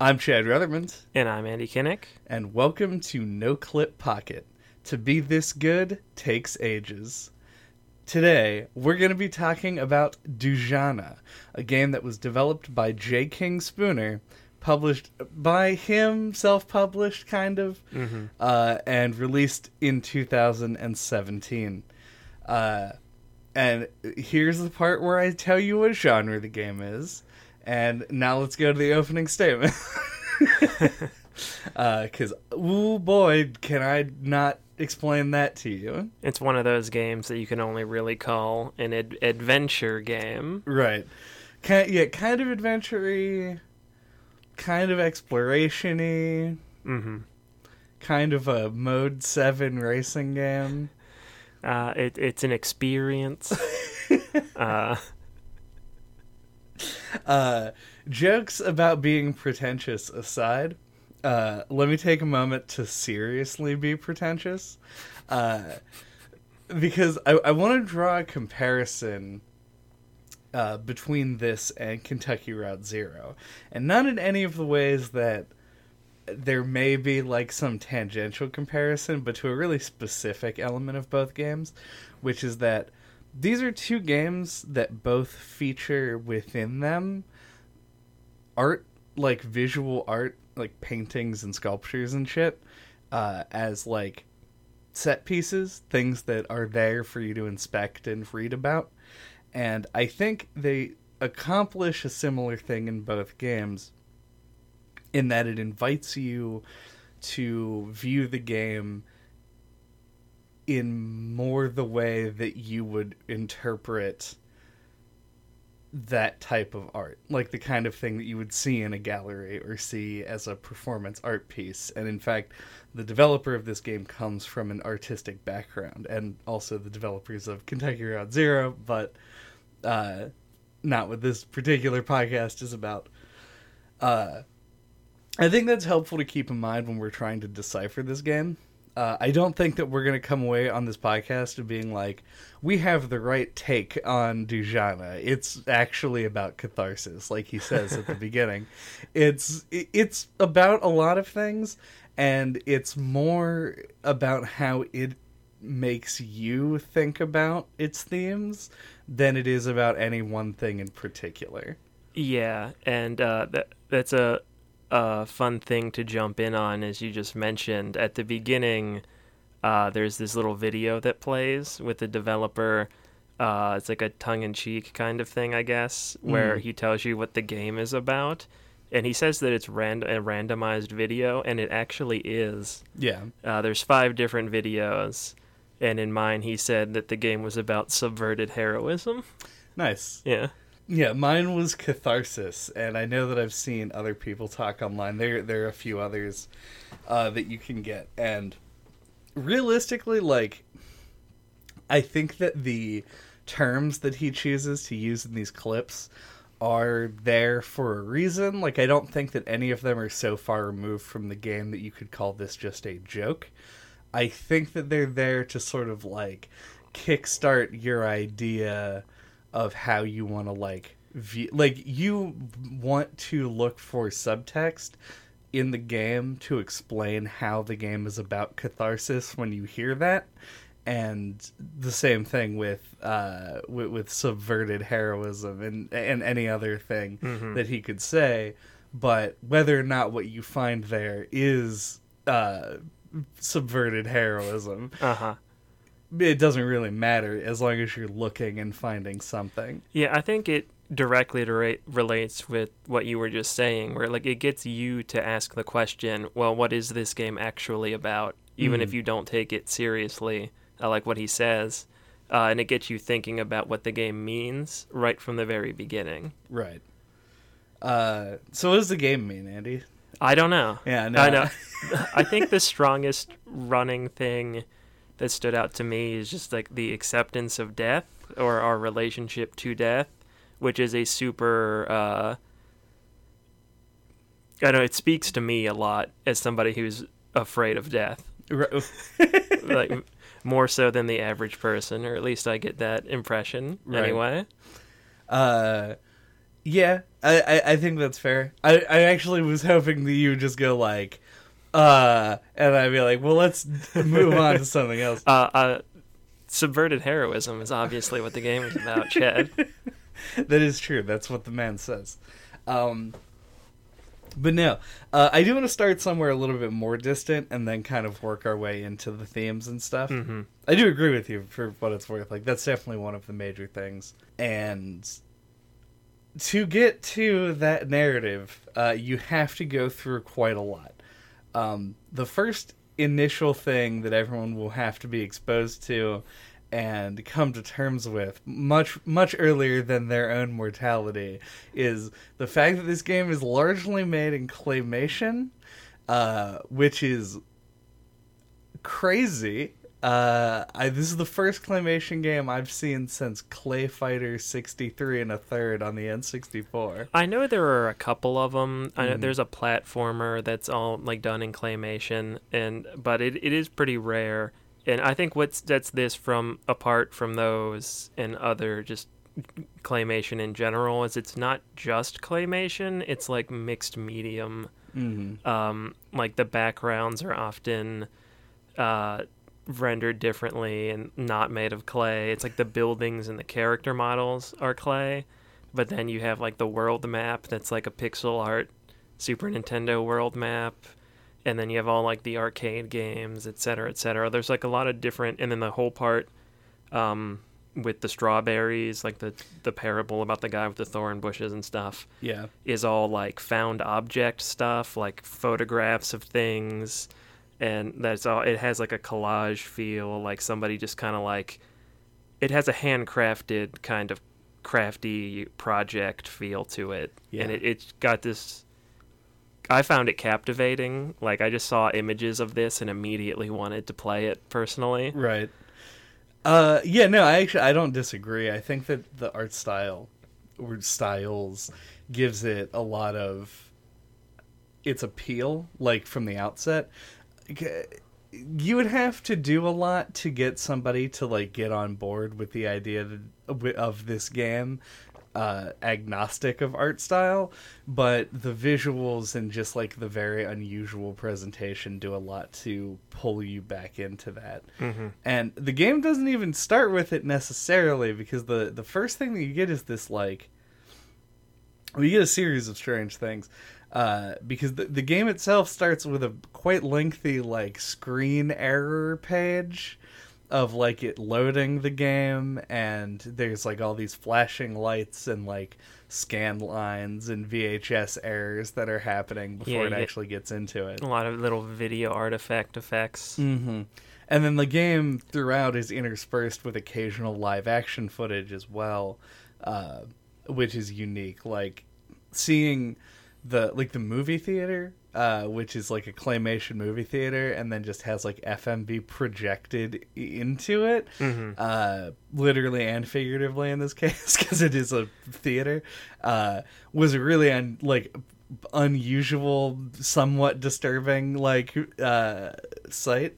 I'm Chad Ruthermond, And I'm Andy Kinnick. and welcome to No Clip Pocket. To be this good takes ages. Today, we're going to be talking about Dujanah, a game that was developed by Jack King Spooner, published by him, self published kind of, uh, and released in 2017. Uh, and here's the part where I tell you what genre the game is. And now let's go to the opening statement. Because, ooh boy, can I not explain that to you? It's one of those games that you can only really call an ad- adventure game. Right. Kind, yeah, kind of adventure kind of exploration y, hmm kind of a Mode 7 racing game. Uh, it, it's an experience. uh, Uh, jokes about being pretentious aside, uh, let me take a moment to seriously be pretentious. Uh, because I, I want to draw a comparison uh, between this and Kentucky Route Zero. And not in any of the ways that there may be like some tangential comparison, but to a really specific element of both games, which is that these are two games that both feature within them art, like visual art, like paintings and sculptures and shit, uh, as like set pieces, things that are there for you to inspect and read about. And I think they accomplish a similar thing in both games in that it invites you to view the game in more the way that you would interpret that type of art. Like the kind of thing that you would see in a gallery or see as a performance art piece. And in fact the developer of this game comes from an artistic background and also the developers of kentucky route zero but uh not what this particular podcast is about. Uh I think that's helpful to keep in mind when we're trying to decipher this game. Uh, I don't think that we're going to come away on this podcast of being like, we have the right take on Dujanah. It's actually about catharsis, like he says at the beginning. It's it's about a lot of things, and it's more about how it makes you think about its themes than it is about any one thing in particular. yeah, and uh, that that's a, a fun thing to jump in on, as you just mentioned. At the beginning, uh, there's this little video that plays with the developer. Uh, it's like a tongue-in-cheek kind of thing, I guess, where Mm. he tells you what the game is about. And he says that it's rand- a randomized video, and it actually is. Yeah. Uh, there's five different videos, and in mine he said that the game was about subverted heroism. Nice. Yeah. Yeah, mine was catharsis, and I know that I've seen other people talk online. There, there are a few others uh, that you can get, and realistically, like, I think that the terms that he chooses to use in these clips are there for a reason. Like, I don't think that any of them are so far removed from the game that you could call this just a joke. I think that they're there to sort of like kickstart your idea of how you want to like view like you want to look for subtext in the game to explain how the game is about catharsis when you hear that and the same thing with uh with, with subverted heroism and and any other thing Mhm. that he could say but whether or not what you find there is uh subverted heroism Uh huh. It doesn't really matter as long as you're looking and finding something. Yeah, I think it directly re- relates with what you were just saying, where like it gets you to ask the question, well, what is this game actually about? Even if Mm. you don't take it seriously, uh, like what he says, uh, and it gets you thinking about what the game means right from the very beginning. Right. Uh, so what does the game mean, Andy? I don't know. Yeah, no. I know. I think the strongest running thing that stood out to me is just like the acceptance of death or our relationship to death, which is a super. Uh, I don't know. It speaks to me a lot as somebody who's afraid of death, like more so than the average person, or at least I get that impression Right. anyway. uh, Yeah, I, I, I think that's fair. I, I actually was hoping that you would just go like, uh, and I'd be like, well, let's move on to something else. Uh, uh, subverted heroism is obviously what the game is about, Chad. that is true. That's what the man says. Um, but no, uh, I do want to start somewhere a little bit more distant and then kind of work our way into the themes and stuff. hmm I do agree with you for what it's worth. Like that's definitely one of the major things. And to get to that narrative, uh, you have to go through quite a lot. Um, the first initial thing that everyone will have to be exposed to and come to terms with much much earlier than their own mortality is the fact that this game is largely made in claymation uh, which is crazy. Uh, I, this is the first claymation game I've seen since Clay Fighter 63 and a third on the N64. I know there are a couple of them. I know Mhm. there's a platformer that's all like done in claymation, and but it, it is pretty rare. And I think what sets this from apart from those and other just claymation in general is it's not just claymation; it's like mixed medium. Mm-hmm. Um, like the backgrounds are often uh, rendered differently and not made of clay. It's like the buildings and the character models are clay, but then you have like the world map that's like a pixel art Super Nintendo world map, and then you have all like the arcade games, et cetera, et cetera. There's like a lot of different, and then the whole part um, with the strawberries, like the the parable about the guy with the thorn bushes and stuff Yeah. is all like found object stuff, like photographs of things, and that's all. It has like a collage feel, like somebody just kind of like. It has a handcrafted kind of crafty project feel to it, and it it's got this. I found it captivating. Like I just saw images of this and immediately wanted to play it personally. Right. Uh, yeah, no, I actually I don't disagree. I think that the art style or styles gives it a lot of its appeal, like from the outset. You would have to do a lot to get somebody to like get on board with the idea that, of this game, uh, agnostic of art style, but the visuals and just like the very unusual presentation do a lot to pull you back into that. Mm-hmm. And the game doesn't even start with it necessarily because the the first thing that you get is this like you get a series of strange things. Uh, because the, the game itself starts with a quite lengthy like screen error page of like it loading the game and there's like all these flashing lights and like scan lines and VHS errors that are happening before Yeah, it get- actually gets into it. A lot of little video artifact effects. hmm And then the game throughout is interspersed with occasional live action footage as well, uh, which is unique. Like seeing the like the movie theater, uh, which is like a claymation movie theater, and then just has like FMV projected into it, hmm uh, literally and figuratively in this case, because it is a theater, uh, was a really un- like unusual, somewhat disturbing like uh, sight.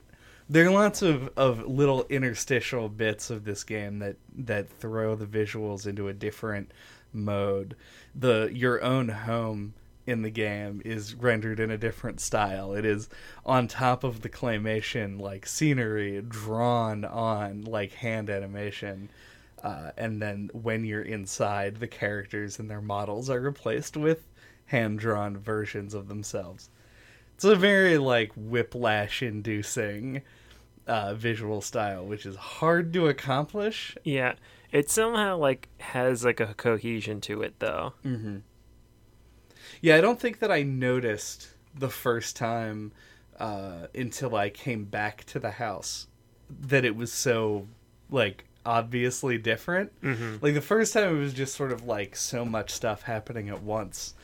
There are lots of, of little interstitial bits of this game that, that throw the visuals into a different mode. The your own home in the game is rendered in a different style. It is on top of the claymation like scenery drawn on like hand animation. Uh, and then when you're inside, the characters and their models are replaced with hand drawn versions of themselves. It's a very like whiplash inducing uh, visual style, which is hard to accomplish. Yeah, it somehow like has like a cohesion to it though. Mm-hmm. Yeah, I don't think that I noticed the first time uh, until I came back to the house that it was so like obviously different. Mm-hmm. Like the first time, it was just sort of like so much stuff happening at once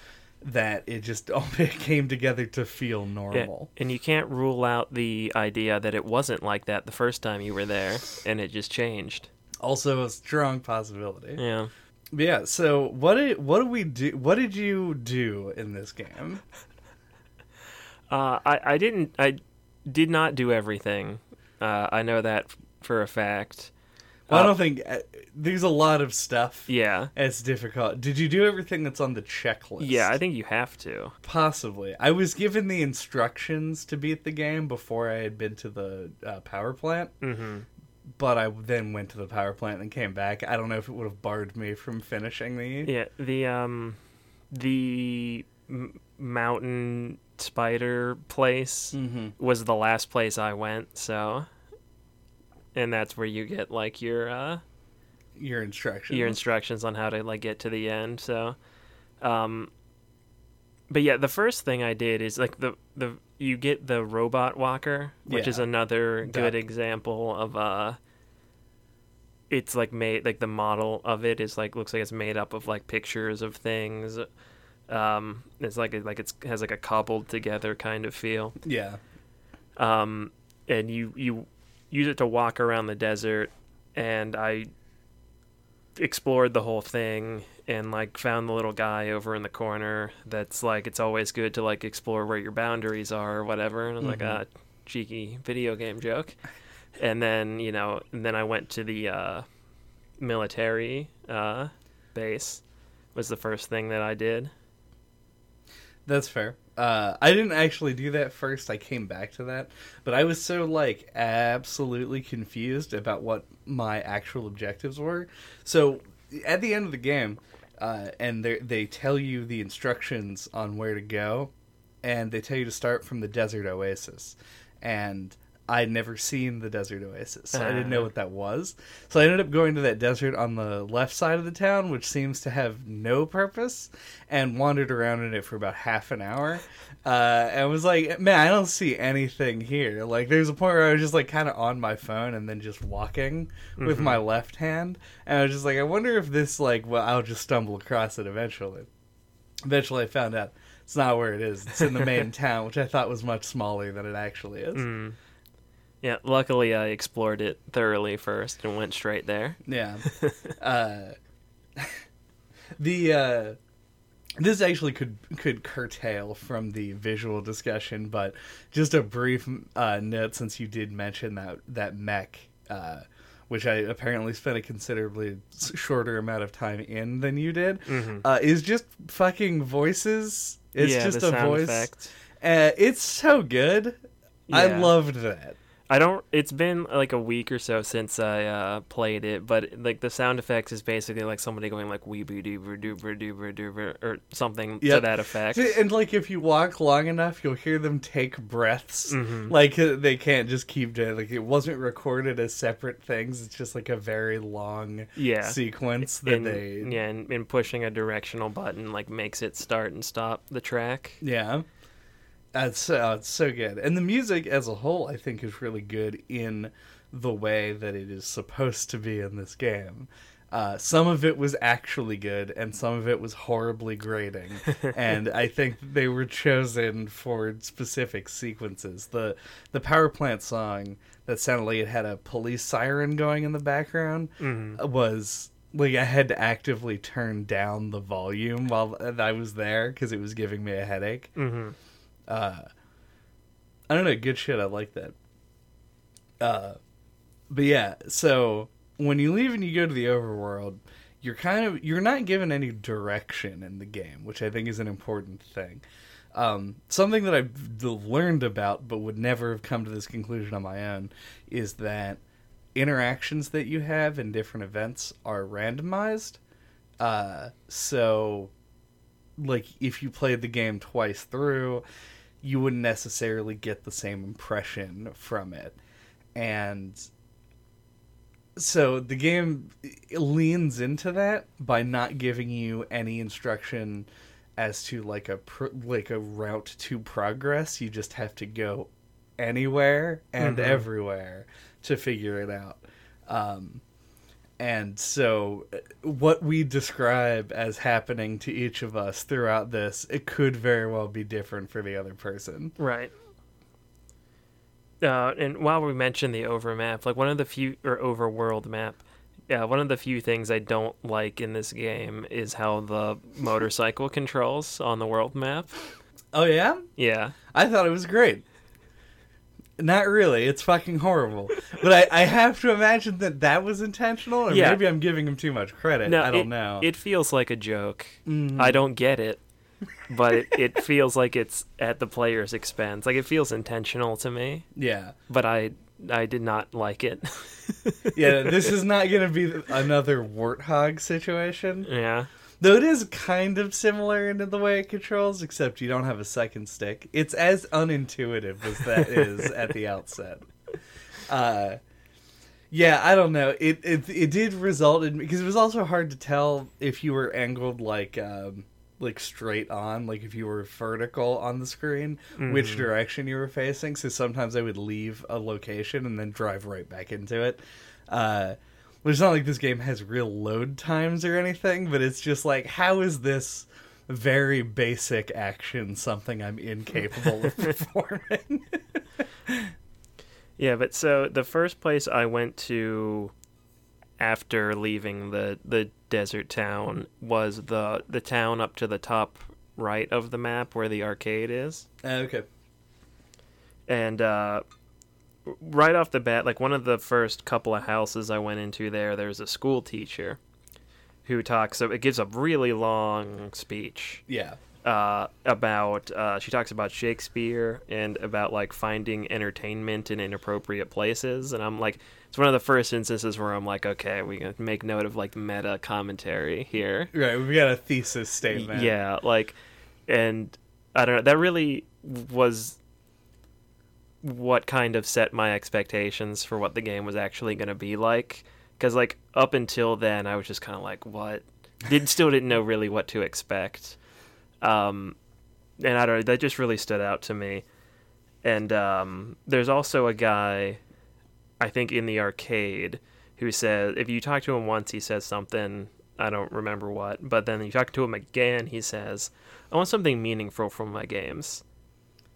that it just all came together to feel Yeah, normal. and you can't rule out the idea that it wasn't like that the first time you were there, and it just changed. Also, a strong possibility. Yeah. Yeah. So what did what did we do? What did you do in this game? Uh, I I didn't I did not do everything. Uh, I know that for a fact. Well, I Uh, don't think uh, there's a lot of stuff. Yeah. It's difficult. Did you do everything that's on the checklist? Yeah, I think you have to. Possibly. I was given the instructions to beat the game before I had been to the uh, power plant, hmm but I then went to the power plant and came back. I don't know if it would have barred me from finishing the. Yeah, the um, the m- mountain spider place Mm-hmm. was the last place I went. So, and that's where you get like your uh, Your instructions. your instructions on how to like get to the end. So, um, but yeah, the first thing I did is like the the you get the robot walker, which Yeah. is another good Got- example of uh. It's like made like the model of it is like looks like it's made up of like pictures of things. Um, it's like like it's has like a cobbled together kind of feel Yeah. um, and you you use it to walk around the desert and i explored the whole thing and like found the little guy over in the corner that's like it's always good to like explore where your boundaries are or whatever and i was like a cheeky video game joke and then you know and then i went to the uh military uh base was the first thing that i did That's fair. Uh, I didn't actually do that first. I came back to that, but I was so like absolutely confused about what my actual objectives were. So at the end of the game, uh, and they they tell you the instructions on where to go, and they tell you to start from the desert oasis, and I'd never seen the desert oasis, so I didn't know Ah. what that was. So I ended up going to that desert on the left side of the town, which seems to have no purpose, and wandered around in it for about half an hour. Uh, and was like, man, I don't see anything here. Like, there's a point where I was just like kind of on my phone and then just walking with Mhm. my left hand, and I was just like, I wonder if this like, well, I'll just stumble across it eventually. Eventually, I found out it's not where it is. It's in the main town, which I thought was much smaller than it actually is. Mm. Yeah, luckily I explored it thoroughly first and went straight there. Yeah. uh, the uh, this actually could could curtail from the visual discussion, but just a brief uh, note since you did mention that that mech. Uh, which I apparently spent a considerably shorter amount of time in than you did, hmm uh, is just fucking voices. It's yeah, just a voice. effect. Uh, it's so good. I loved that. I don't. It's been like a week or so since I uh, played it, but like the sound effects is basically like somebody going like weeboo doober doober doober doober or something to that effect. And like if you walk long enough, you'll hear them take breaths. Mhm. Like uh, they can't just keep doing. Like it wasn't recorded as separate things. It's just like a very long Yeah. sequence that and, they. yeah, and, and pushing a directional button like makes it start and stop the track. Yeah. That's uh, it's so good, and the music as a whole, I think, is really good in the way that it is supposed to be in this game. Uh, some of it was actually good, and some of it was horribly grating. and I think they were chosen for specific sequences. the The power plant song that sounded like it had a police siren going in the background hmm was like I had to actively turn down the volume while I was there because it was giving me a headache. hmm Uh, I don't know, good shit. I like that. Uh, but yeah, so when you leave and you go to the overworld, you're kind of you're not given any direction in the game, which I think is an important thing. Um, something that I've learned about, but would never have come to this conclusion on my own, is that interactions that you have in different events are randomized. Uh, so, like, if you played the game twice through, you wouldn't necessarily get the same impression from it. And so the game leans into that by not giving you any instruction as to like a pro- like a route to progress. You just have to go anywhere and Mhm. everywhere to figure it out. Um, and so, uh, what we describe as happening to each of us throughout this, it could very well be different for the other person. Right. Uh, and while we mentioned the overmap, like one of the few or overworld map, yeah, one of the few things I don't like in this game is how the motorcycle controls on the world map. Oh yeah, Yeah, I thought it was great. Not really. It's fucking horrible. But I, I have to imagine that that was intentional, or Yeah. maybe I'm giving him too much credit. I don't it, know. It feels like a joke. Mm. I don't get it, but it, it feels like it's at the player's expense. Like it feels intentional to me, yeah. but I I did not like it. Yeah, this is not going to be another warthog situation. yeah. Though it is kind of similar in the way it controls, except you don't have a second stick. It's as unintuitive as that is at the outset. Uh, yeah, I don't know. It, it it did result in because it was also hard to tell if you were angled like um, like straight on, like if you were vertical on the screen, which direction you were facing. So sometimes I would leave a location and then drive right back into it. Uh, it's not like this game has real load times or anything, but it's just like, how is this very basic action something I'm incapable of performing? Yeah, but so the first place I went to after leaving the the desert town was the the town up to the top right of the map where the arcade is. okay. And uh right off the bat, like one of the first couple of houses I went into there, there's a school teacher who talks So it gives a really long speech Yeah. uh, about uh, she talks about Shakespeare and about like finding entertainment in inappropriate places, and I'm like, it's one of the first instances where I'm like, okay, we can make note of like meta commentary here. Right. We got a thesis statement. Yeah, like, and I don't know. That really was what kind of set my expectations for what the game was actually going to be like. Because like up until then, I was just kind of like, what? Did still didn't know really what to expect. Um, and I don't know. That just really stood out to me. And um, there's also a guy, I think, in the arcade who says if you talk to him once, he says something. I don't remember what, but then you talk to him again, he says, "I want something meaningful from my games.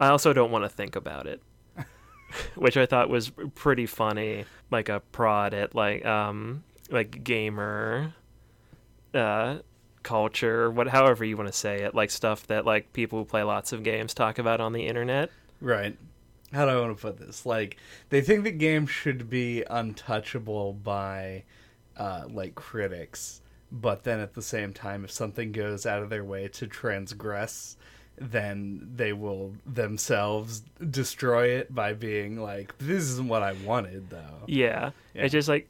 I also don't want to think about it." Which I thought was pretty funny, like a prod at like um like gamer uh culture, what however you want to say it, like stuff that like people who play lots of games talk about on the internet. Right. How do I want to put this? Like, they think the game should be untouchable by, uh, like, critics. But then at the same time, if something goes out of their way to transgress, then they will themselves destroy it by being like, this isn't what I wanted, though. Yeah. Yeah. It's just like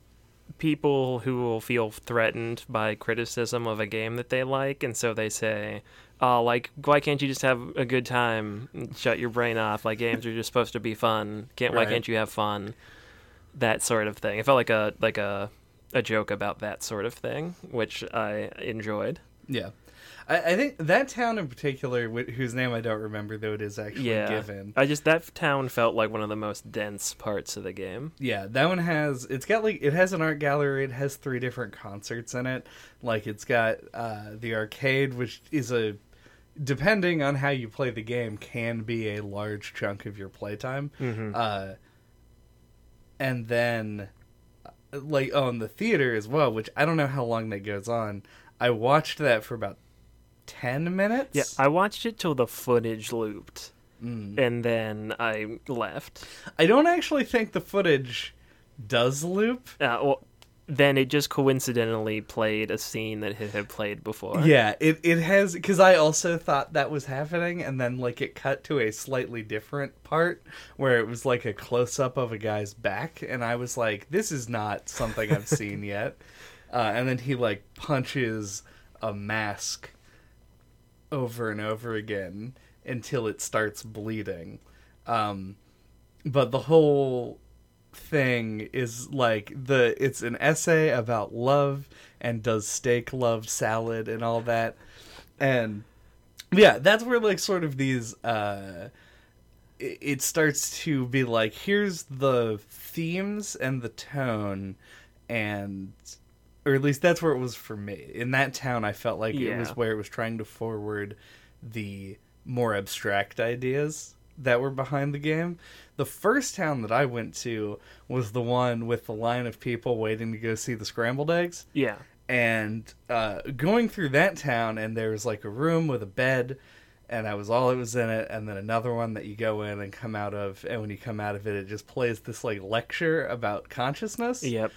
people who will feel threatened by criticism of a game that they like, and so they say, "Oh, like why can't you just have a good time? and Shut your brain off. Like games are just supposed to be fun. Can't why Right. can't you have fun?" That sort of thing. It felt like a like a a joke about that sort of thing, which I enjoyed. Yeah. I, I think that town in particular, wh- whose name I don't remember, though it is actually Yeah. given. I just that town felt like one of the most dense parts of the game. Yeah, that one has it's got like it has an art gallery, it has three different concerts in it. Like it's got uh the arcade which is a depending on how you play the game can be a large chunk of your playtime. Mm-hmm. Uh and then uh, like oh and the theater as well, which I don't know how long that goes on. I watched that for about 10 minutes. Yeah, I watched it till the footage looped, Mm. and then I left. I don't actually think the footage does loop. Uh, well, then it just coincidentally played a scene that it had played before. Yeah, it it has because I also thought that was happening, and then like it cut to a slightly different part where it was like a close up of a guy's back, and I was like, "This is not something I've seen yet." Uh, and then he like punches a mask over and over again until it starts bleeding. Um, but the whole thing is like the it's an essay about love and does steak love salad and all that and yeah that's where like sort of these uh it it starts to be like here's the themes and the tone and or at least that's where it was for me in that town i felt like it was where it was trying to forward the more abstract ideas that were behind the game the first town that i went to was the one with the line of people waiting to go see the scrambled eggs Yeah. and uh, going through that town and there was like a room with a bed and that was all it was in it. And then another one that you go in and come out of, and when you come out of it, it just plays this like lecture about consciousness. Yep.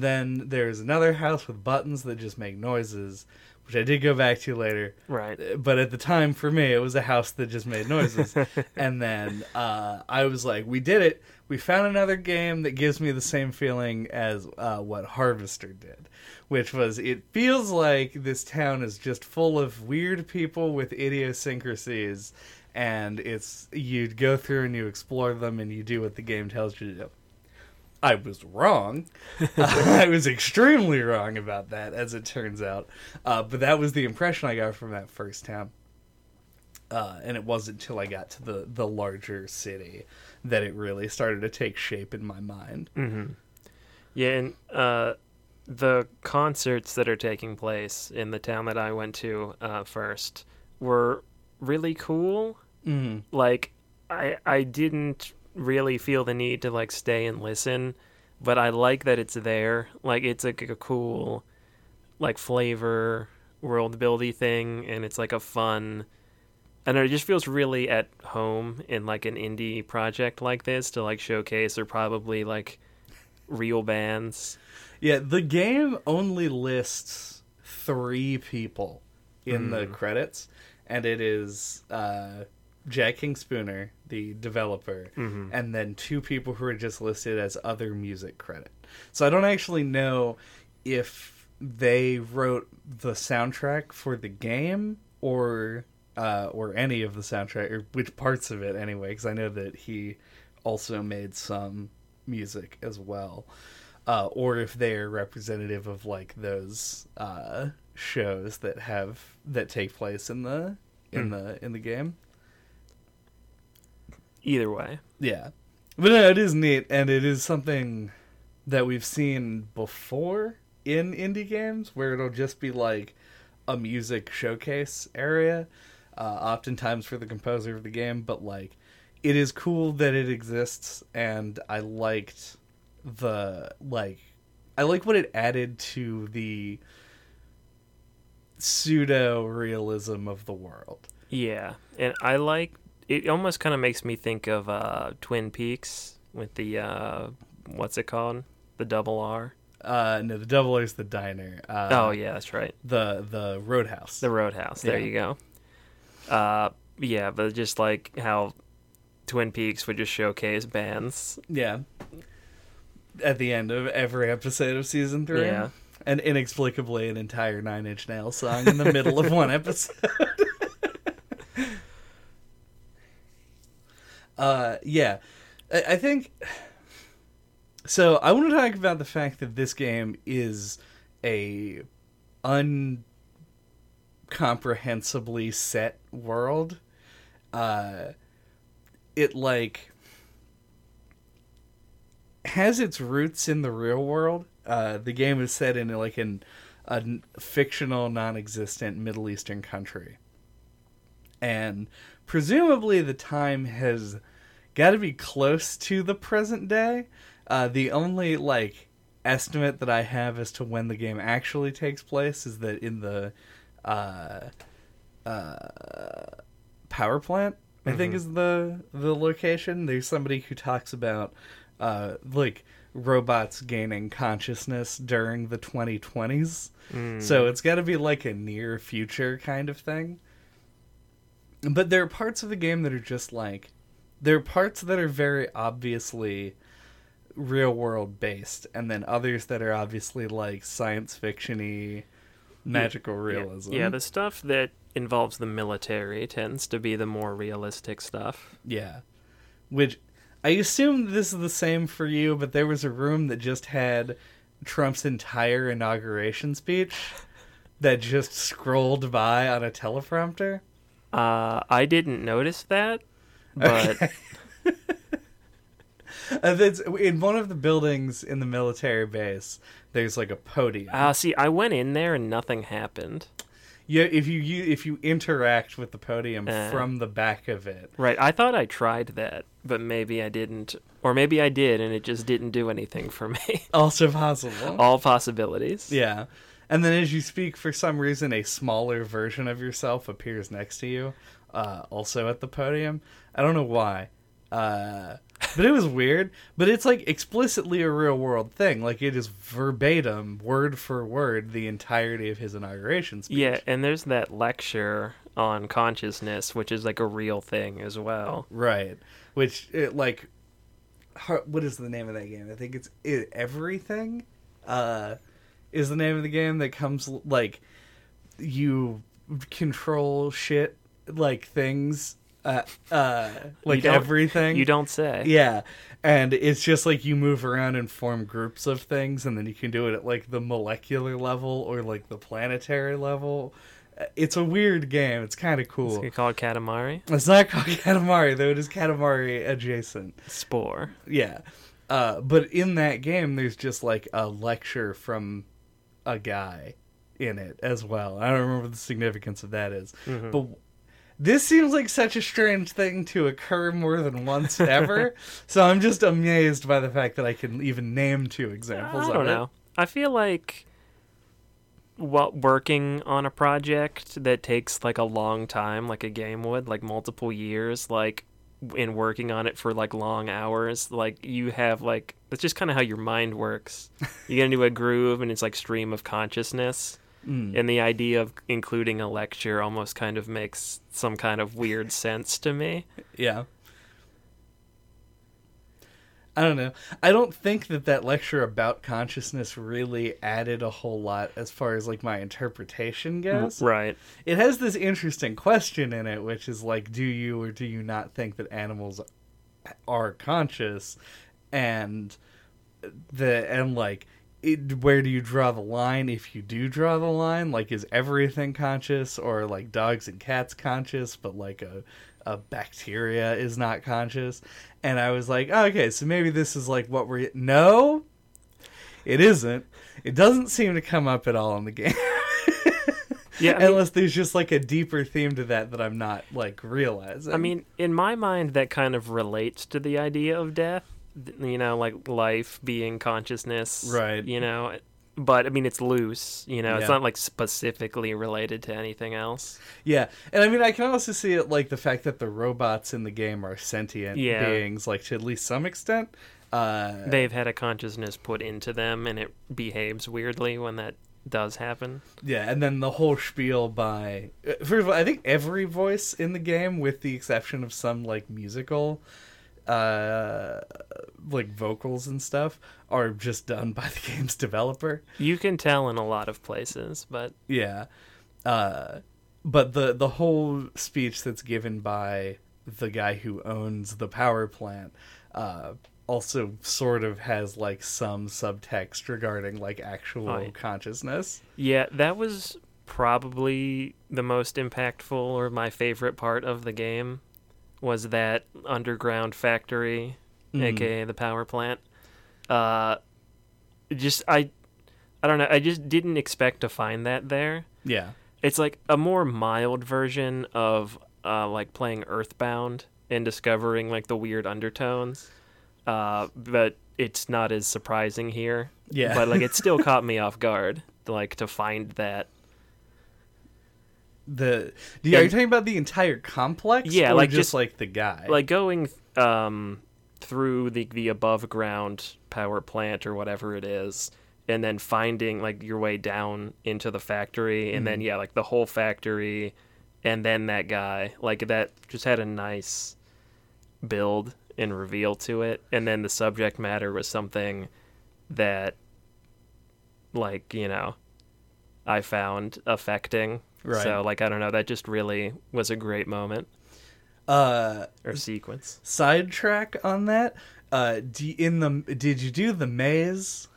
Then there's another house with buttons that just make noises, which I did go back to later. Right. But at the time, for me, it was a house that just made noises. and then uh, I was like, we did it. We found another game that gives me the same feeling as uh, what Harvester did, which was it feels like this town is just full of weird people with idiosyncrasies. And it's you go through and you explore them and you do what the game tells you to do. I was wrong. I was extremely wrong about that, as it turns out. Uh, but that was the impression I got from that first town. Uh, and it wasn't until I got to the, the larger city that it really started to take shape in my mind. Mm-hmm. Yeah, and uh, the concerts that are taking place in the town that I went to uh, first were really cool. Mm. Like, I I didn't really feel the need to like stay and listen, but I like that it's there. Like, it's like a cool, like flavor world buildy thing, and it's like a fun. And it just feels really at home in like an indie project like this to like showcase or probably like real bands. Yeah, the game only lists three people in the credits, and it is uh, Jack King Spooner, the developer, Mhm. and then two people who are just listed as other music credit. So I don't actually know if they wrote the soundtrack for the game or uh, or any of the soundtrack or which parts of it anyway, because I know that he also made some music as well, uh, or if they're representative of like those uh, shows that have that take place in the in Hmm. the in the game. Either way. Yeah. But no, it is neat, and it is something that we've seen before in indie games where it'll just be like a music showcase area, uh, oftentimes for the composer of the game, but like it is cool that it exists, and I liked the like I like what it added to the pseudo realism of the world. Yeah, and I like it. Almost kind of makes me think of uh, Twin Peaks with the uh, what's it called? The double R. Uh, no, the double is the diner. Uh, oh yeah, that's right. the the roadhouse. The Roadhouse. There Yeah. you go. Uh, yeah, but just like how Twin Peaks would just showcase bands. yeah. At the end of every episode of season three. Yeah. And inexplicably an entire Nine Inch Nails song in the middle of one episode. Uh yeah. I, I think so I want to talk about the fact that this game is a uncomprehensibly set world. Uh it like has its roots in the real world. Uh, the game is set in like an a fictional, non-existent Middle Eastern country, and presumably the time has got to be close to the present day. Uh, the only like estimate that I have as to when the game actually takes place is that in the uh, uh, power plant, I think Mhm. is the the location. There's somebody who talks about uh, like robots gaining consciousness during the 2020s. Mm. So it's got to be like a near future kind of thing. But there are parts of the game that are just like there are parts that are very obviously real world based and then others that are obviously like science fictiony magical Yeah, realism. Yeah, the stuff that involves the military tends to be the more realistic stuff. Yeah. Which I assume this is the same for you, but there was a room that just had Trump's entire inauguration speech that just scrolled by on a teleprompter. Uh, I didn't notice that, but Okay. Uh, in one of the buildings in the military base, there's like a podium. uh, see, I went in there and nothing happened. yeah, if you, you if you interact with the podium Uh. from the back of it, Right, I thought I tried that, but maybe I didn't, or maybe I did and it just didn't do anything for me. also possible. All possibilities. Yeah. And then as you speak, for some reason, a smaller version of yourself appears next to you uh, also at the podium. I don't know why. Uh, but it was weird. But it's like explicitly a real world thing. Like it is verbatim, word for word, the entirety of his inauguration speech. Yeah, and there's that lecture on consciousness, which is like a real thing as well. Right. Which, it, like, what is the name of that game? I think it's it, Everything. Uh, is the name of the game that comes like you control shit like things uh uh like don't- everything You don't say. yeah and it's just like you move around and form groups of things and then you can do it at like the molecular level or like the planetary level it's a weird game it's kind of cool It's called Katamari. it's not called Katamari, though it is Katamari adjacent. Spore. Yeah. Uh, but in that game, there's just like a lecture from a guy in it as well. I don't remember what the significance of that is. Mm-hmm. But this seems like such a strange thing to occur more than once ever. so I'm just amazed by the fact that I can even name two examples I don't know. I feel like what working on a project that takes like a long time, like a game would, like multiple years, like in working on it for like long hours, like you have like that's just kind of how your mind works. You get into a groove, and it's like stream of consciousness. Mm. And the idea of including a lecture almost kind of makes some kind of weird sense to me. Yeah. I don't know. I don't think that that lecture about consciousness really added a whole lot as far as like my interpretation mm, goes. Right. It has this interesting question in it, which is like, do you or do you not think that animals are conscious? And the and like, it, where do you draw the line if you do draw the line? Like, is everything conscious, or like dogs and cats conscious, but like a a bacteria is not conscious? And I was like, oh, okay, so maybe this is like what we're no, it isn't. It doesn't seem to come up at all in the game. Yeah. I mean, Unless there's just like a deeper theme to that that I'm not like realizing. I mean, in my mind, that kind of relates to the idea of death. You know, like life being consciousness. Right. You know, but I mean, it's loose. You know, it's not like specifically related to anything else. yeah, and I mean, I can also see it like the fact that the robots in the game are sentient Yeah. beings, like to at least some extent. Uh, They've had a consciousness put into them, and it behaves weirdly when that does happen. yeah, and then the whole spiel by uh, first of all, I think every voice in the game, with the exception of some like musical, uh, like vocals and stuff, are just done by the game's developer. You can tell in a lot of places, but Yeah. Uh but the the whole speech that's given by the guy who owns the power plant uh also sort of has like some subtext regarding like actual Oh, yeah. consciousness. yeah, that was probably the most impactful or my favorite part of the game was that underground factory Mm. aka the power plant. Uh, just I, I don't know. I just didn't expect to find that there. Yeah. It's like a more mild version of uh, like playing Earthbound and discovering like the weird undertones. Uh, but it's not as surprising here. Yeah. But like it still caught me off guard, like to find that. The you, are you talking about the entire complex? Yeah, or like just, just- like the guy. like going um through the the above ground power plant or whatever it is and then finding like your way down into the factory and then yeah like the whole factory and then that guy like that just had a nice build and reveal to it and then the subject matter was something that like you know i found affecting Right. so like i don't know that just really was a great moment uh or sequence sidetrack on that. Uh do in the did you do the maze?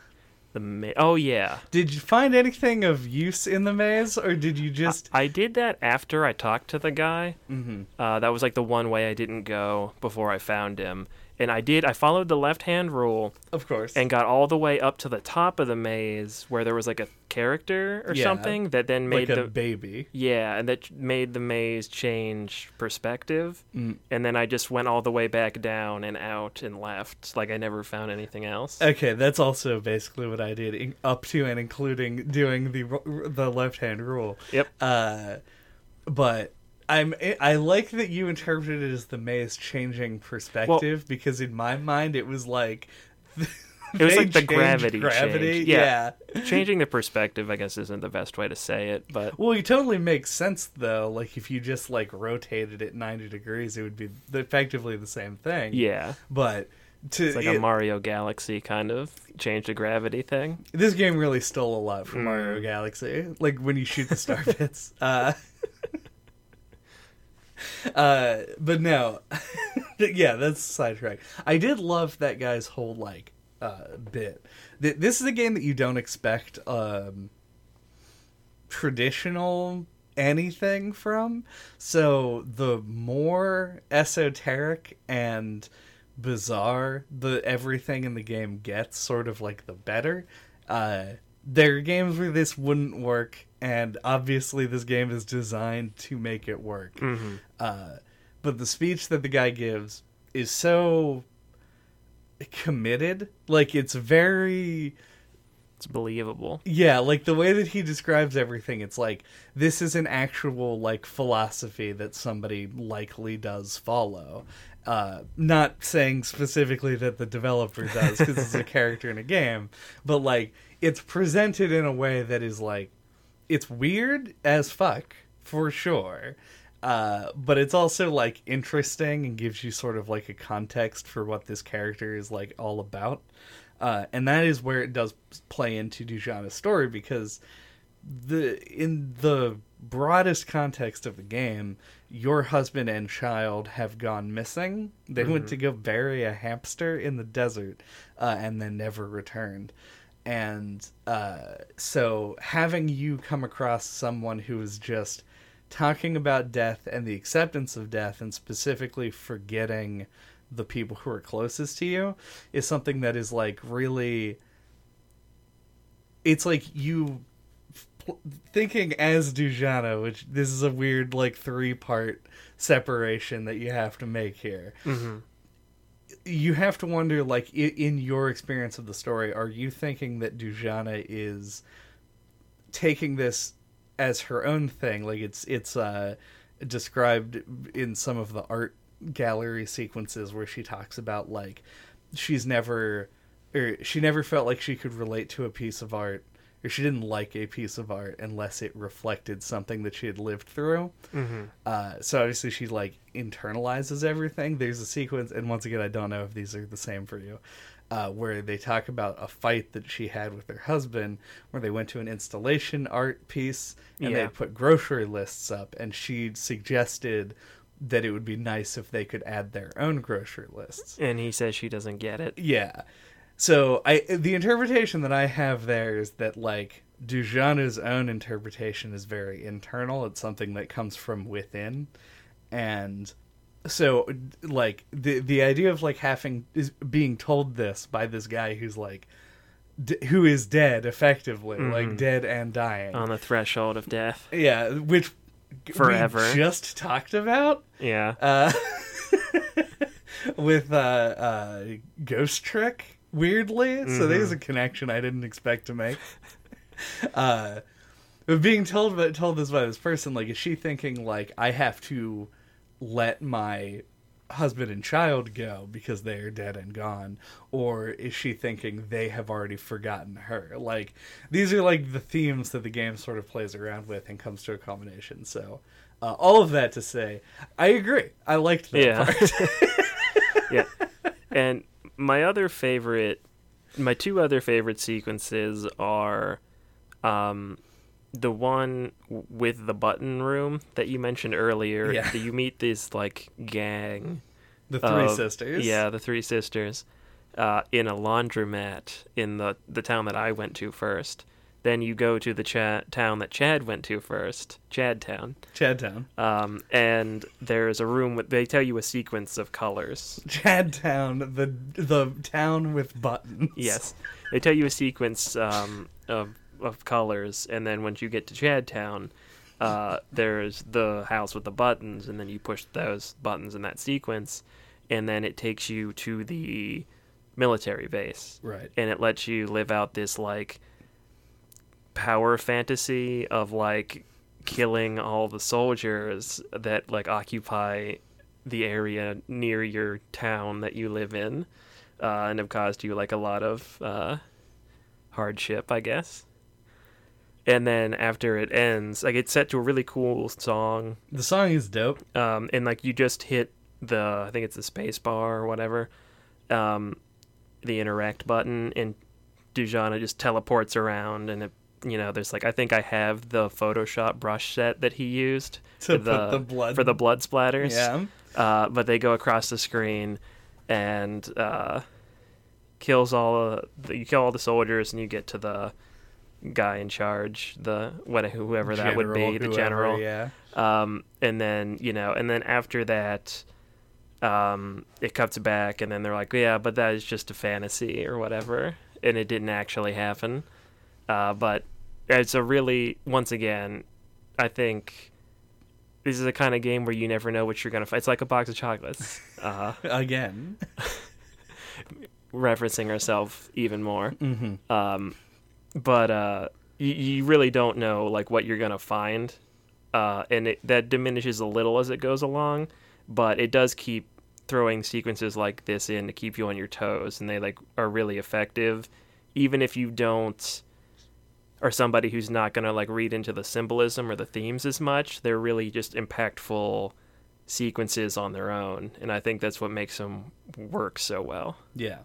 The ma- oh yeah, Did you find anything of use in the maze, or did you just? I did that after I talked to the guy. hmm Uh, that was like the one way I didn't go before I found him, and I did. I followed the left hand rule Of course. and got all the way up to the top of the maze where there was like a character or Yeah. something that then like made a the baby. yeah, and that made the maze change perspective. Mm. And then I just went all the way back down and out and left. Like I never found anything else. Okay, that's also basically what I did, in, up to and including doing the the left hand rule. Yep. Uh, but I'm I like that you interpreted it as the maze changing perspective because in my mind it was like It was like the gravity gravity. change. Yeah. Yeah. Changing the perspective, I guess, isn't the best way to say it, but Well, it totally makes sense though. Like if you just like rotated it 90 degrees, it would be effectively the same thing. yeah, But to it's like it- a Mario Galaxy kind of change the gravity thing. this game really stole a lot from Mm. Mario Galaxy. Like when you shoot the star bits. Uh, uh, but no, yeah, that's sidetrack. I did love that guy's whole like uh, bit. Th- This is a game that you don't expect um, traditional anything from. So the more esoteric and bizarre the everything in the game gets, sort of like the better. Uh, there are games where this wouldn't work, and obviously this game is designed to make it work. hmm Uh, but the speech that the guy gives is so committed. Like it's very It's believable. yeah, like the way that he describes everything, it's like this is an actual like philosophy that somebody likely does follow. Uh, not saying specifically that the developer does because it's a character in a game, but like it's presented in a way that is like it's weird as fuck for sure. Uh, but it's also like interesting and gives you sort of like a context for what this character is like all about. Uh, and that is where it does play into Dujanah's story because the in the broadest context of the game, your husband and child have gone missing. They went to go bury a hamster in the desert uh, and then never returned. And uh, so having you come across someone who is just talking about death and the acceptance of death and specifically forgetting the people who are closest to you is something that is like really it's like you thinking as Dujanah, which this is a weird like three part separation that you have to make here. hmm You have to wonder, like, i- in your experience of the story, are you thinking that Dujanah is taking this as her own thing? Like, it's it's uh, described in some of the art gallery sequences where she talks about like she's never or she never felt like she could relate to a piece of art or she didn't like a piece of art unless it reflected something that she had lived through. hmm Uh, so obviously she like internalizes everything. There's a sequence, and once again, I don't know if these are the same for you, uh, where they talk about a fight that she had with her husband, where they went to an installation art piece and Yeah. they put grocery lists up, and she suggested that it would be nice if they could add their own grocery lists. And he says she doesn't get it. Yeah. So I the interpretation that I have there is that like Dujanah's own interpretation is very internal. It's something that comes from within. And so like the the idea of like having is being told this by this guy who's like d- who is dead effectively, like Mhm. dead and dying. On the threshold of death. yeah, which Forever. we just talked about Yeah. uh, with uh, uh, Ghost Trick, weirdly. So there's a connection I didn't expect to make. Uh, but being told by, told this by this person, like, is she thinking like I have to let my husband and child go because they are dead and gone, or is she thinking they have already forgotten her? Like, these are like the themes that the game sort of plays around with and comes to a culmination. So. Uh, all of that to say, I agree. I liked that Yeah. part. yeah. And my other favorite, my two other favorite sequences are um, the one with the button room that you mentioned earlier. Yeah. You meet this like gang. the three of- sisters. Yeah, the three sisters uh, in a laundromat in the, the town that I went to first. Then you go to the cha- town that Chad went to first, Chad Town. Chadtown. Um, and there's a room with, they tell you a sequence of colors. Chadtown, the the town with buttons. Yes, they tell you a sequence um, of of colors, and then once you get to Chadtown, uh, there's the house with the buttons, and then you push those buttons in that sequence, and then it takes you to the military base, Right. and it lets you live out this like power fantasy of like killing all the soldiers that like occupy the area near your town that you live in, uh, and have caused you like a lot of uh, hardship, I guess. And then after it ends, like it's set to a really cool song, The song is dope. um, and like you just hit the I think it's the space bar or whatever, um, the interact button, and Dujanah just teleports around, and it, you know there's like I think I have the Photoshop brush set that he used To for put the blood- for the blood splatters. Yeah. Uh, but they go across the screen and uh, kills all the, you kill all the soldiers and you get to the guy in charge, the whoever that would be, the whoever, general. Yeah. Um, and then you know, and then after that, um, it cuts back, and then they're like, yeah, but that is just a fantasy or whatever, and it didn't actually happen. Uh, but it's a really, once again, I think this is a kind of game where you never know what you're gonna find. It's like a box of chocolates. Uh, Again. referencing herself even more. Mm-hmm. Um, but uh, you, you really don't know like what you're gonna find, uh, and it, that diminishes a little as it goes along. But it does keep throwing sequences like this in to keep you on your toes, and they like are really effective, even if you don't are somebody who's not gonna like read into the symbolism or the themes as much. They're really just impactful sequences on their own, and I think that's what makes them work so well. Yeah.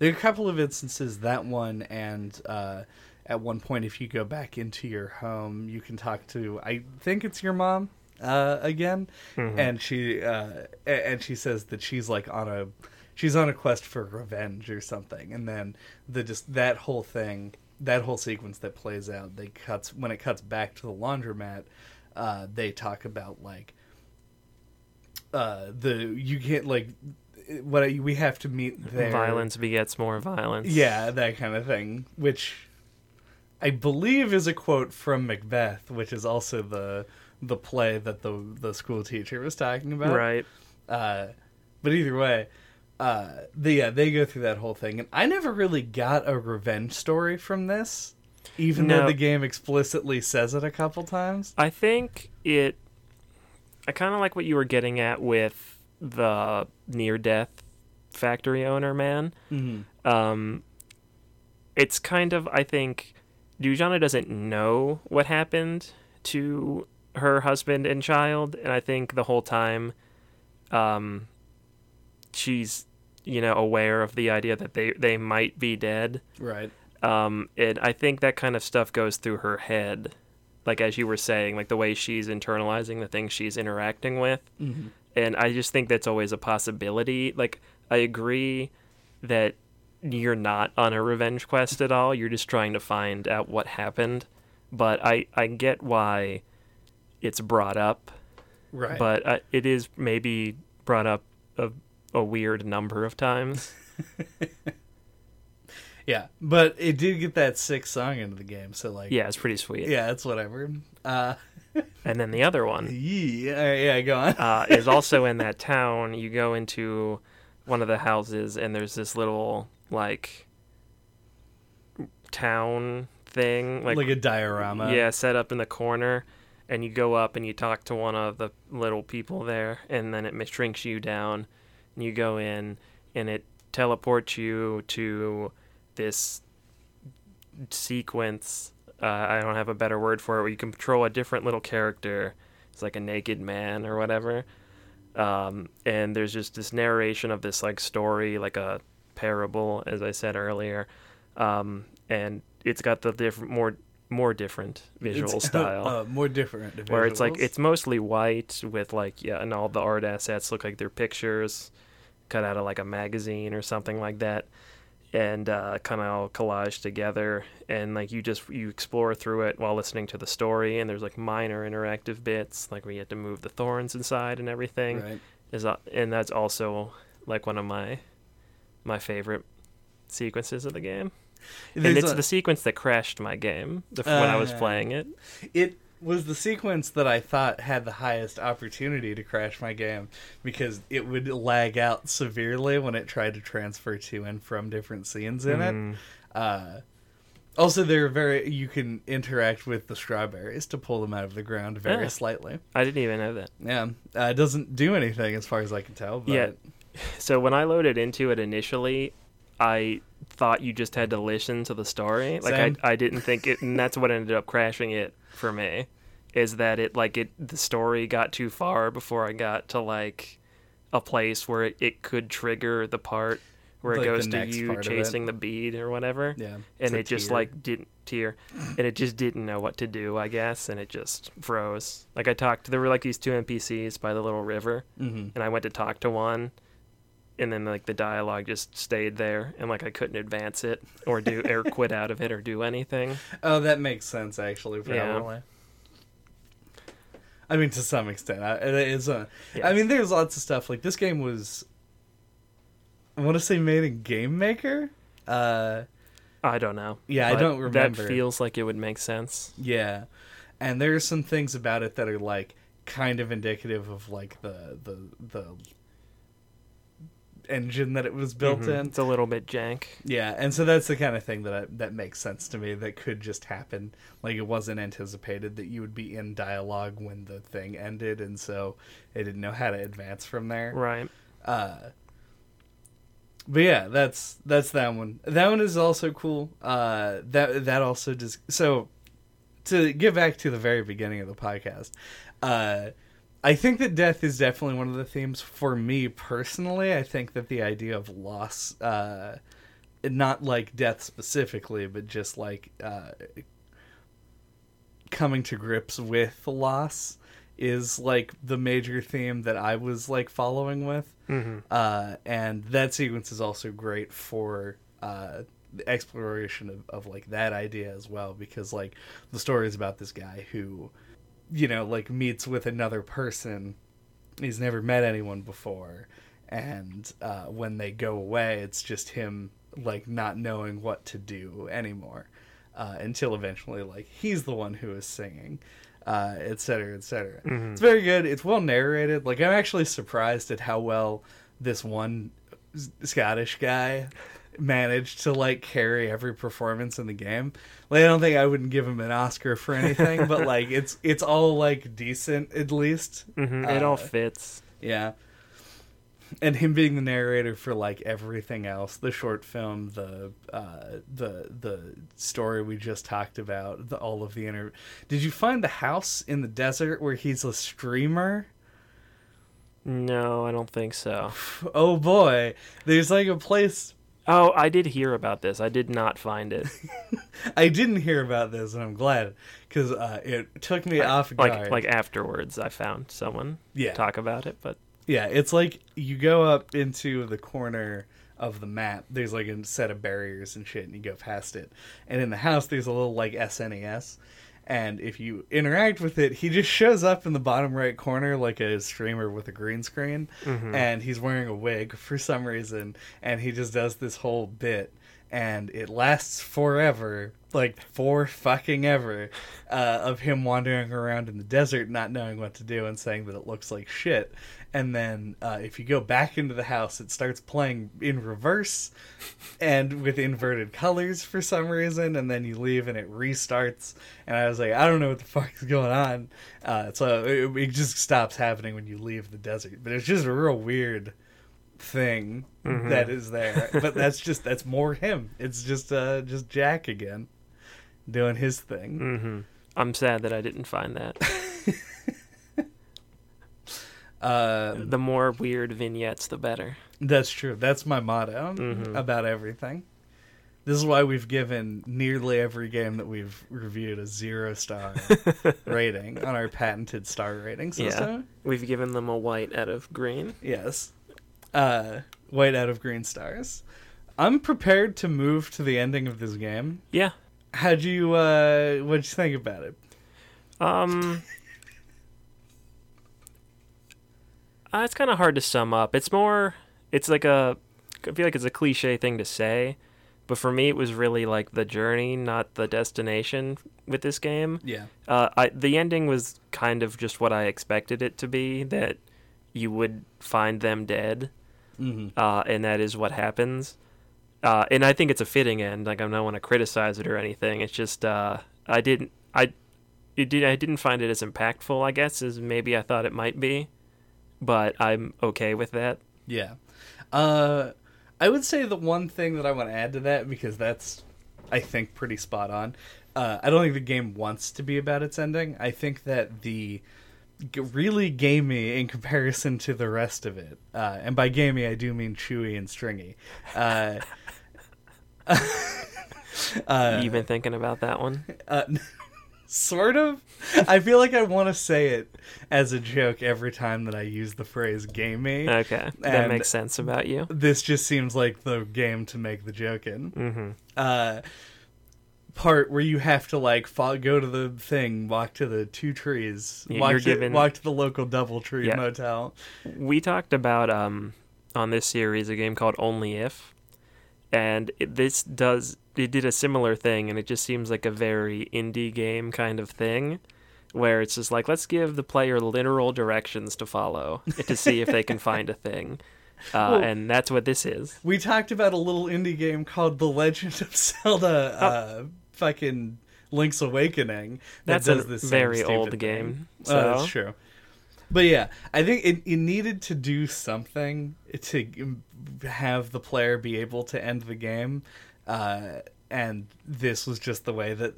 There are a couple of instances, that one, and uh, at one point, if you go back into your home, you can talk to, I think it's your mom uh, again, and she uh, and she says that she's like on a she's on a quest for revenge or something, and then the just that whole thing, that whole sequence that plays out, they cuts when it cuts back to the laundromat, uh, they talk about like uh the you can't like what we have to meet there Violence begets more violence. yeah that kind of thing which i believe is a quote from macbeth which is also the the play that the the school teacher was talking about Right. uh but either way uh the, yeah they go through that whole thing and i never really got a revenge story from this even though the game explicitly says it a couple times I think it. I kind of like what you were getting at with the near death factory owner man. mm-hmm. Um, it's kind of, I think, Dujanah doesn't know what happened to her husband and child, and I think the whole time, um, she's, you know, aware of the idea that they they might be dead. right um, and I think that kind of stuff goes through her head, like as you were saying, like the way she's internalizing the things she's interacting with, mm-hmm. and I just think that's always a possibility. Like I agree that you're not on a revenge quest at all; you're just trying to find out what happened. But I I get why it's brought up, right but uh, it is maybe brought up a a weird number of times. Yeah, but it did get that sixth song into the game, so like, yeah, it's pretty sweet. yeah, it's whatever. Uh, And then the other one. yeah, yeah, go on. uh, is also in that town. You go into one of the houses, and there's this little like town thing, like, like, a diorama. yeah, set up in the corner. And you go up and you talk to one of the little people there, and then it shrinks you down. And you go in, and it teleports you to this sequence. Uh, I don't have a better word for it. Where you control a different little character. It's like a naked man or whatever. Um, and there's just this narration of this like story, like a parable, as I said earlier. Um, and it's got the different, more more different visual It's- style uh, more different. where it's like it's mostly white with like yeah and all the art assets look like they're pictures cut out of like a magazine or something like that and uh, kind of all collaged together and like you just you explore through it while listening to the story and there's like minor interactive bits like we had to move the thorns inside and everything right. is uh, and that's also like one of my my favorite sequences of the game and it's a- the sequence that crashed my game the, when I was Uh, playing it it was the sequence that I thought had the highest opportunity to crash my game because it would lag out severely when it tried to transfer to and from different scenes in it. Mm. Uh, Also, they're very. You can interact with the strawberries to pull them out of the ground very Yeah. slightly. I didn't even know that. Yeah, uh, it doesn't do anything as far as I can tell. But Yeah. So when I loaded into it initially, I thought you just had to listen to the story. Like Same. I, I didn't think it, and that's what ended up crashing it for me. Is that it? Like it, the story got too far before I got to like a place where it, it could trigger the part where Like it goes to you part of it. chasing the bead or whatever. yeah, and it just tier. like didn't tear and it just didn't know what to do i guess and it just froze like i talked there were like these two npcs by the little river Mhm. and i went to talk to one and then like the dialogue just stayed there and like i couldn't advance it or do or quit out of it or do anything Oh, that makes sense actually. Yeah. Probably. I mean, to some extent, I, it is. A, Yeah. I mean, there's lots of stuff like this game was. I want to say made in Game Maker. Uh, i don't know Yeah, I don't remember. that feels like it would make sense yeah, and there are some things about it that are like kind of indicative of like the the the engine that it was built Mhm. in. it's a little bit jank Yeah, and so that's the kind of thing that I, that makes sense to me. That could just happen. Like it wasn't anticipated that you would be in dialogue when the thing ended, and so it didn't know how to advance from there. right Uh, but yeah, that's that's that one. That one is also cool. Uh, that that also just so to get back to the very beginning of the podcast. Uh, I think that death is definitely one of the themes for me personally. I think that the idea of loss, uh, not like death specifically, but just like uh, coming to grips with loss, is like the major theme that I was like following with. hmm Uh, and that sequence is also great for uh, the exploration of, of like that idea as well, because like the story is about this guy who, you know, like meets with another person. He's never met anyone before, and uh, when they go away, it's just him like not knowing what to do anymore, uh, until eventually like he's the one who is singing, uh, et cetera, et cetera. Mhm. It's very good. It's well narrated. Like I'm actually surprised at how well this one Scottish guy managed to like carry every performance in the game. Like I don't think I wouldn't give him an Oscar for anything, but like it's it's all like decent at least. hmm it all Uh, fits Yeah. And him being the narrator for like everything else, the short film, the uh, the the story we just talked about, the, all of the inter. Did you find the house in the desert where he's a streamer? no i don't think so Oh boy, there's like a place. Oh i did hear about this i did not find it I didn't hear about this, and I'm glad because uh, it took me off guard. like like afterwards i found someone yeah, talk about it but Yeah, it's like you go up into the corner of the map. There's like a set of barriers and shit, and you go past it. And in the house, there's a little like SNES. And if you interact with it, he just shows up in the bottom right corner like a streamer with a green screen. Mhm. And he's wearing a wig for some reason. And he just does this whole bit. And it lasts forever like for fucking ever uh, of him wandering around in the desert, not knowing what to do, and saying that it looks like shit. And then uh, if you go back into the house, it starts playing in reverse and with inverted colors for some reason. And then you leave and it restarts. And I was like, I don't know what the fuck is going on. Uh, so it, it just stops happening when you leave the desert. But it's just a real weird thing Mhm. that is there. but that's just that's more him. It's just uh just Jack again doing his thing. hmm i'm sad that i didn't find that Uh, the more weird vignettes the better that's true. That's my motto Mhm. about everything. This is why we've given nearly every game that we've reviewed a zero star rating on our patented star rating system. we've given them a white out of green Yes. Uh, white out of green stars. I'm prepared to move to the ending of this game. yeah How'd you, uh, what'd you think about it? Um, uh, it's kind of hard to sum up. It's more, it's like a, I feel like it's a cliche thing to say, but for me, it was really like the journey, not the destination with this game. Yeah. Uh, I the ending was kind of just what I expected it to be. That you would find them dead, Mm-hmm. uh, and that is what happens. uh, and I think it's a fitting end. Like I don't want to criticize it or anything. It's just uh, I didn't I it did I didn't find it as impactful. I guess as maybe I thought it might be, but I'm okay with that. Yeah. Uh, I would say the one thing that I want to add to that because that's, I think, pretty spot on. Uh, I don't think the game wants to be about its ending. I think that the g- really gamey in comparison to the rest of it, uh, and by gamey I do mean chewy and stringy. Uh, uh, You've been thinking about that one. sort of. I feel like I want to say it as a joke every time that I use the phrase gamey. Okay, that And- makes sense about you. this just seems like the game to make the joke in. hmm Uh, part where you have to like fo- go to the thing, walk to the two trees, walk, to, given- walk to the local DoubleTree Yeah. motel. We talked about um on this series a game called Only If, and it, this does it did a similar thing, and it just seems like a very indie game kind of thing, where it's just like let's give the player literal directions to follow to see if they can find a thing, uh, Well- and that's what this is. We talked about a little indie game called The Legend of Zelda. Oh. Uh, fucking Link's Awakening. That That's does a this very old game. Oh, So that's true. But yeah, I think it, it needed to do something to have the player be able to end the game, uh, and this was just the way that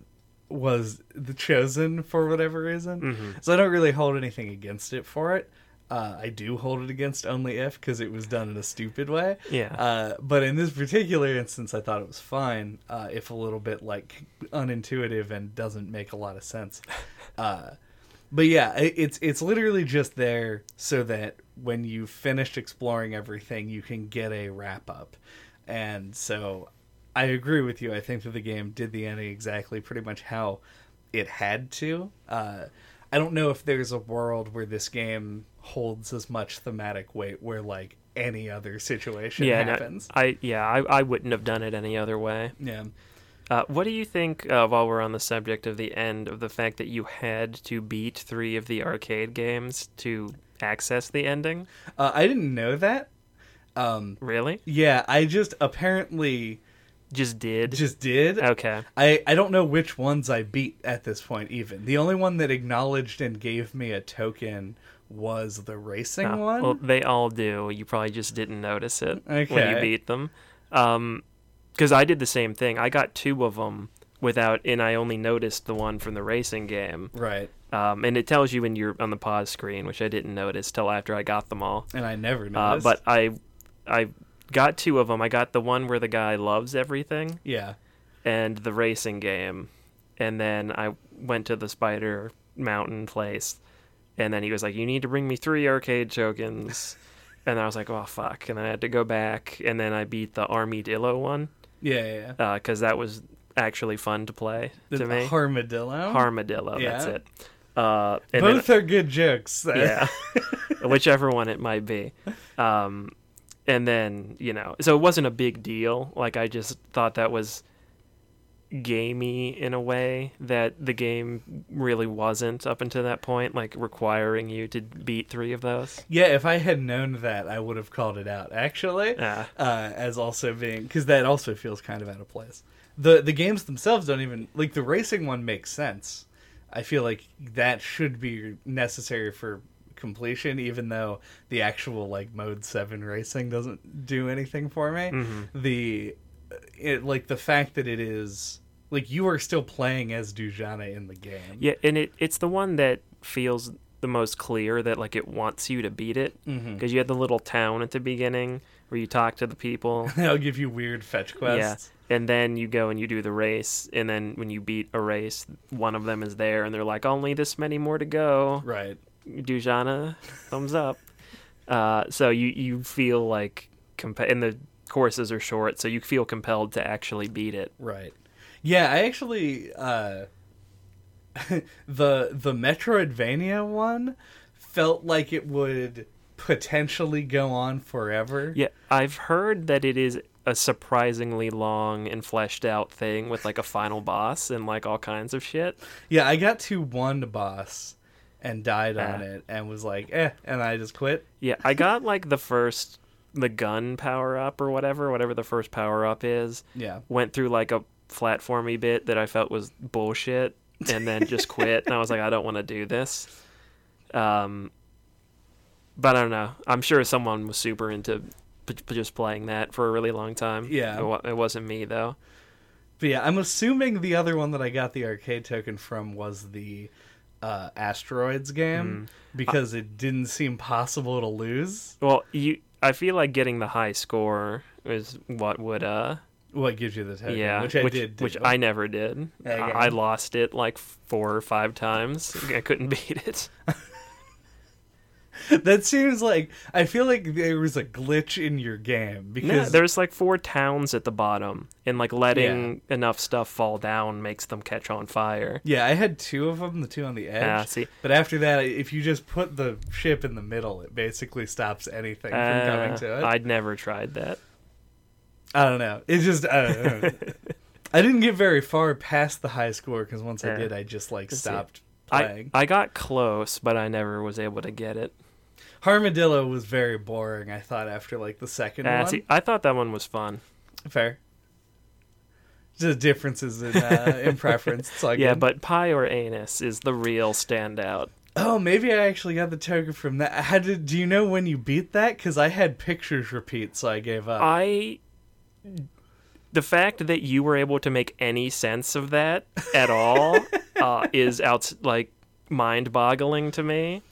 was the chosen for whatever reason. Mhm. So I don't really hold anything against it for it. Uh, I do hold it against only if because it was done in a stupid way. Yeah. Uh, but in this particular instance, I thought it was fine, uh, if a little bit like unintuitive and doesn't make a lot of sense. But yeah, it's it's literally just there so that when you've finished exploring everything, you can get a wrap up. And so, I agree with you. I think that the game did the ending exactly pretty much how it had to. Uh, I don't know if there's a world where this game holds as much thematic weight where like any other situation yeah, happens. I yeah I, I wouldn't have done it any other way. yeah. Uh, what do you think, uh, while we're on the subject of the end, of the fact that you had to beat three of the arcade games to access the ending? Uh, I didn't know that. Um, Really? yeah, I just apparently Just did? just did. okay. I, I don't know which ones I beat at this point even. The only one that acknowledged and gave me a token was the racing Ah, one. Well, they all do. You probably just didn't notice it when you beat them. Um, because I did the same thing. I got two of them without, and I only noticed the one from the racing game. right. Um, and it tells you when you're on the pause screen, which I didn't notice till after I got them all. And I never Uh, noticed. but I, I got two of them. I got the one where the guy loves everything, yeah. and the racing game, and then I went to the Spider Mountain place, and then he was like, "You need to bring me three arcade tokens," and I was like, "Oh fuck!" And then I had to go back, and then I beat the Army Dillo one Yeah, yeah. because that was actually fun to play The to me. Armadillo. Armadillo, that's Yeah. it. Uh, and then- Both are good jokes. yeah whichever one it might be um and then you know so it wasn't a big deal like i just thought that was gamey in a way that the game really wasn't up until that point like requiring you to beat three of those yeah, if I had known that, I would have called it out actually. yeah uh, as also being because that also feels kind of out of place. the The games themselves don't even like the racing one makes sense. I feel like that should be necessary for completion, even though the actual like mode seven racing doesn't do anything for me. Mhm. The it like the fact that it is like you are still playing as Dujanah in the game. yeah and it it's the one that feels the most clear that like it wants you to beat it because you had the little town at the beginning where you talk to the people They'll give you weird fetch quests. Yeah. and then you go and you do the race and then when you beat a race one of them is there and they're like only this many more to go Right. dujanah thumbs up uh, so you you feel like comp- and the courses are short so you feel compelled to actually beat it Right. Yeah, I actually uh the the Metroidvania one felt like it would potentially go on forever. yeah i've heard that it is a surprisingly long and fleshed out thing with like a final boss and like all kinds of shit Yeah, I got to one boss and died on Ah. it and was like, eh, and I just quit. Yeah, I got like the first the gun power up or whatever, whatever the first power up is. Yeah. Went through like a platformy bit that I felt was bullshit, and then just quit. and I was like, I don't want to do this. Um, but I don't know. I'm sure someone was super into p- p- just playing that for a really long time. Yeah. it, wa- it wasn't me though. But yeah, I'm assuming the other one that I got the arcade token from was the uh, Asteroids game because it didn't seem possible to lose. Well, you. I feel like getting the high score is what would uh What gives you the token? yeah which I did. Do. which I never did. You I. I lost it like four or five times. I couldn't beat it. that seems like I feel like there was a glitch in your game No, because there's like four towns at the bottom, and like letting enough stuff fall down makes them catch on fire. yeah, I had two of them, the two on the edge. Ah, see, But after that, if you just put the ship in the middle, it basically stops anything from coming uh, to it. I'd never tried that. I don't know. It's just I don't know. I didn't get very far past the high score because once I did, I just like Let's stopped I, playing. I got close, but I never was able to get it. Armadillo was very boring. I thought after like the second Ah, one. see, I thought that one was fun. Fair. Just differences in uh, in preference. Yeah, but pie or anus is the real standout. oh, maybe I actually got the token from that. How did? Do you know when you beat that? Because I had pictures repeat, so I gave up. I the fact that you were able to make any sense of that at all uh, is out like mind-boggling to me.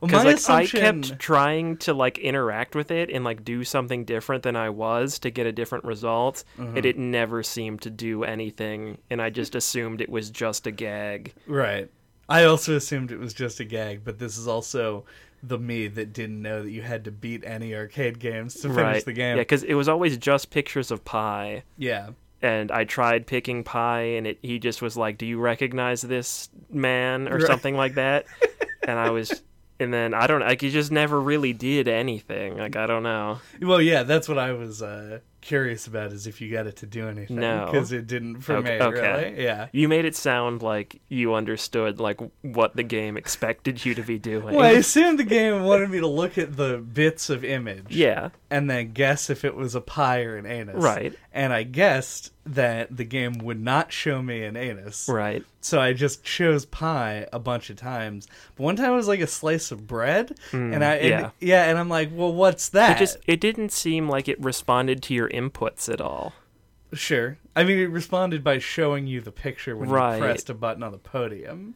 Because my like assumption, I kept trying to like interact with it and like do something different than I was to get a different result, Mm-hmm. and it never seemed to do anything, and I just assumed it was just a gag. right. I also assumed it was just a gag, but this is also the me that didn't know that you had to beat any arcade games to finish the game. Yeah, because it was always just pictures of pie. yeah. and I tried picking pie, and it, he just was like, "Do you recognize this man?" or Right. something like that. and I was, and then I don't like he just never really did anything. Like I don't know. Well, yeah, that's what I was uh, curious about is if you got it to do anything. No. because it didn't for Okay- me. okay. Really, yeah. You made it sound like you understood like what the game expected you to be doing. Well, I assumed the game wanted me to look at the bits of image, yeah, and then guess if it was a pie or an anus. right, And I guessed that the game would not show me an anus, right. so I just chose pie a bunch of times. But one time it was like a slice of bread, and I and- Mm, yeah. yeah, and I'm like, well, what's that? It just it didn't seem like it responded to your inputs at all. Sure. I mean, it responded by showing you the picture when Right. you pressed a button on the podium.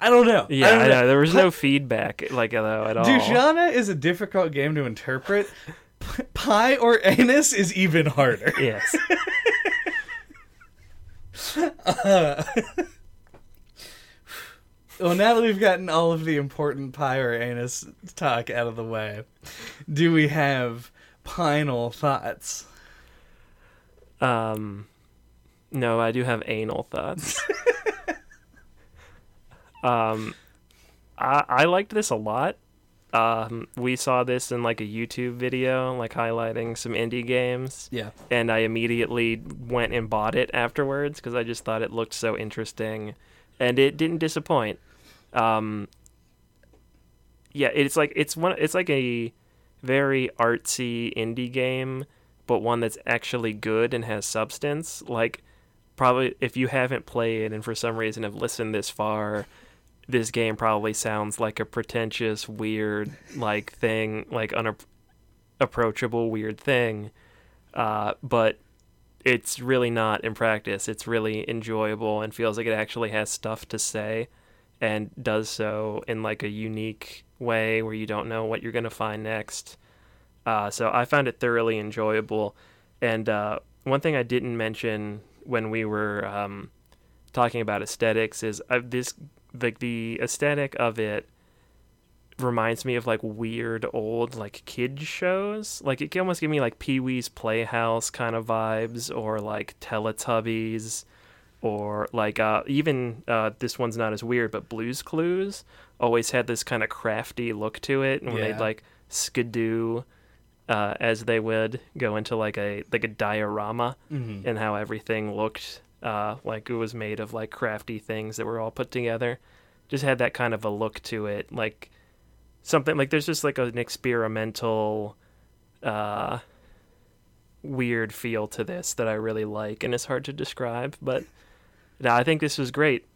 I don't know. Yeah, I don't I know. There was no feedback like though at all. Dujanah is a difficult game to interpret. P- Pie or anus is even harder. Yes. Uh, well, now that we've gotten all of the important pie or anus talk out of the way, do we have final thoughts? Um, no, I do have anal thoughts. um, I I liked this a lot. Um, we saw this in like a YouTube video, like highlighting some indie games, Yeah. and I immediately went and bought it afterwards because I just thought it looked so interesting, and it didn't disappoint. Um, yeah, it's like it's one. It's like a very artsy indie game, but one that's actually good and has substance. Like, probably if you haven't played and for some reason have listened this far, this game probably sounds like a pretentious, weird, like thing, like unapproachable, weird thing. Uh, but it's really not in practice. It's really enjoyable and feels like it actually has stuff to say and does so in like a unique way where you don't know what you're going to find next. Uh, so I found it thoroughly enjoyable. And uh, one thing I didn't mention when we were um, talking about aesthetics is uh, this like the aesthetic of it reminds me of like weird old like kid shows. Like it can almost give me like Pee Wee's Playhouse kind of vibes or like Teletubbies or like uh, even uh, this one's not as weird, but Blue's Clues always had this kind of crafty look to it, and when Yeah. they'd like skidoo, uh, as they would go into like a like a diorama, Mm-hmm. and how everything looked uh, like it was made of like crafty things that were all put together. Just had that kind of a look to it, like something like there's just like an experimental uh, weird feel to this that I really like, and it's hard to describe. But no, I think this was great,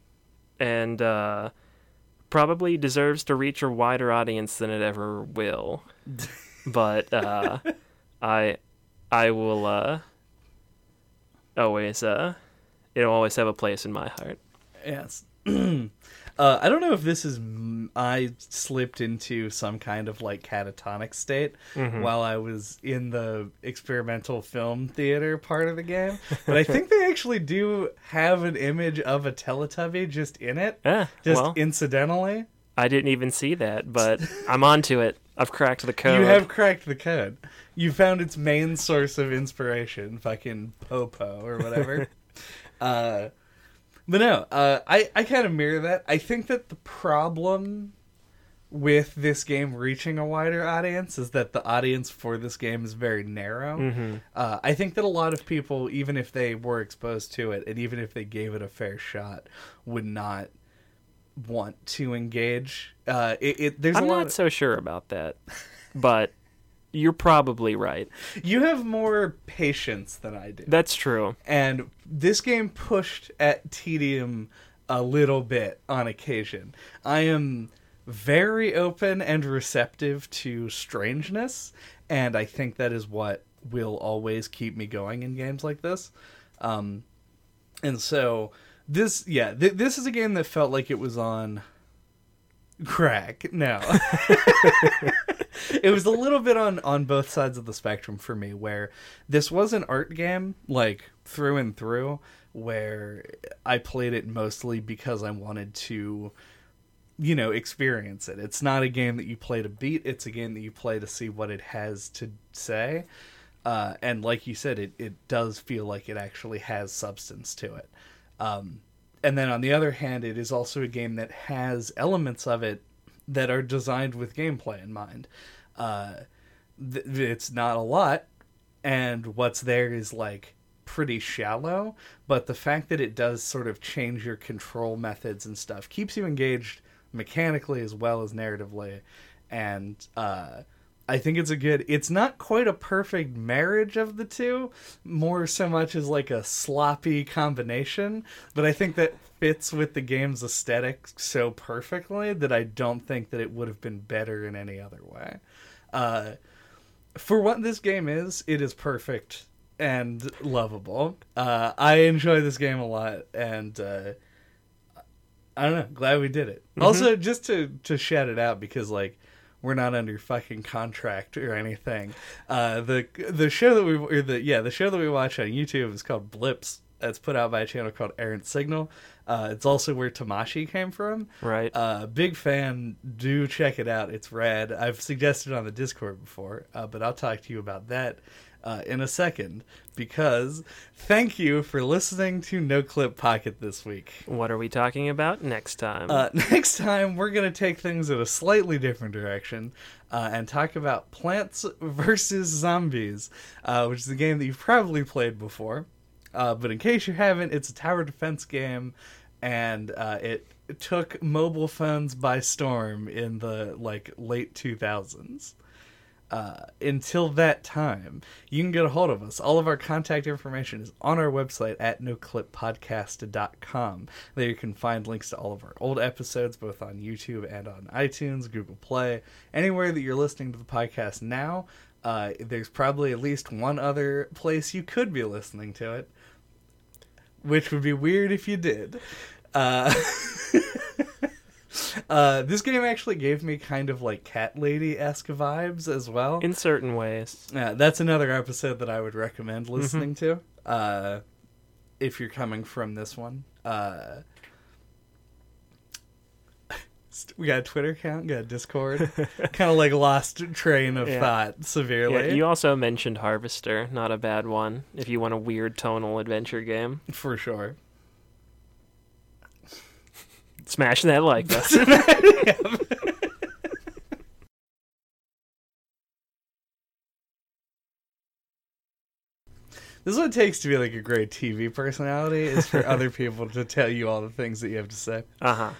and uh, probably deserves to reach a wider audience than it ever will. but uh, I I will uh, always uh, it'll always have a place in my heart. Yes. uh, I don't know if this is m- I slipped into some kind of like catatonic state Mhm. while I was in the experimental film theater part of the game, but I think they actually do have an image of a Teletubby just in it, Yeah, just well, incidentally. I didn't even see that, but I'm onto it. I've cracked the code. You have cracked the code. You found its main source of inspiration, fucking Popo or whatever. uh, but no, uh, I I kind of mirror that. I think that the problem with this game reaching a wider audience is that the audience for this game is very narrow. hmm Uh, I think that a lot of people, even if they were exposed to it, and even if they gave it a fair shot, would not want to engage. Uh, it, it there's I'm a lot. not of- so sure about that, but you're probably right. You have more patience than I do. That's true. and this game pushed at tedium a little bit on occasion. I am very open and receptive to strangeness, and I think that is what will always keep me going in games like this. Um, and so this, yeah, th- this is a game that felt like it was on crack. No. it was a little bit on on both sides of the spectrum for me where this was an art game like through and through where I played it mostly because I wanted to you know experience it. It's not a game that you play to beat, it's a game that you play to see what it has to say. Uh, and like you said, it, it does feel like it actually has substance to it. Um, and then on the other hand, it is also a game that has elements of it that are designed with gameplay in mind. Uh, th- it's not a lot, and what's there is like pretty shallow, but the fact that it does sort of change your control methods and stuff keeps you engaged mechanically as well as narratively. And uh, I think it's a good. It's not quite a perfect marriage of the two, more so much as like a sloppy combination. But I think that fits with the game's aesthetic so perfectly that I don't think that it would have been better in any other way. Uh, for what this game is, it is perfect and lovable. Uh, I enjoy this game a lot, and uh, I don't know. Glad we did it. Also, just to to shout it out because like we're not under fucking contract or anything. Uh, the the show that we or the yeah the show that we watch on YouTube is called Blips. It's put out by a channel called Errant Signal. Uh, it's also where Tamashi came from. Right. Uh, big fan. Do check it out. It's rad. I've suggested it on the Discord before, uh, but I'll talk to you about that uh, in a second. Because thank you for listening to No Clip Podcast this week. what are we talking about next time? Uh, next time, we're going to take things in a slightly different direction uh, and talk about Plants vs. Zombies, uh, which is a game that you've probably played before. Uh, but in case you haven't, it's a tower defense game, and uh, it took mobile phones by storm in the like late 2000s. Uh, until that time, you can get a hold of us. All of our contact information is on our website at noclippodcast.com. There you can find links to all of our old episodes, both on YouTube and on iTunes, Google Play, anywhere that you're listening to the podcast now. Uh, there's probably at least one other place you could be listening to it, which would be weird if you did. Uh, uh, this game actually gave me kind of like cat lady esque vibes as well. In certain ways. Yeah, that's another episode that I would recommend listening to. Uh, if you're coming from this one. We got a Twitter account, got a Discord. kind of like lost train of Yeah. thought severely. Yeah, you also mentioned Harvester, not a bad one. If you want a weird tonal adventure game, For sure. smash that like button. This is what it takes to be like a great TV personality is for other people to tell you all the things that you have to say. Uh huh.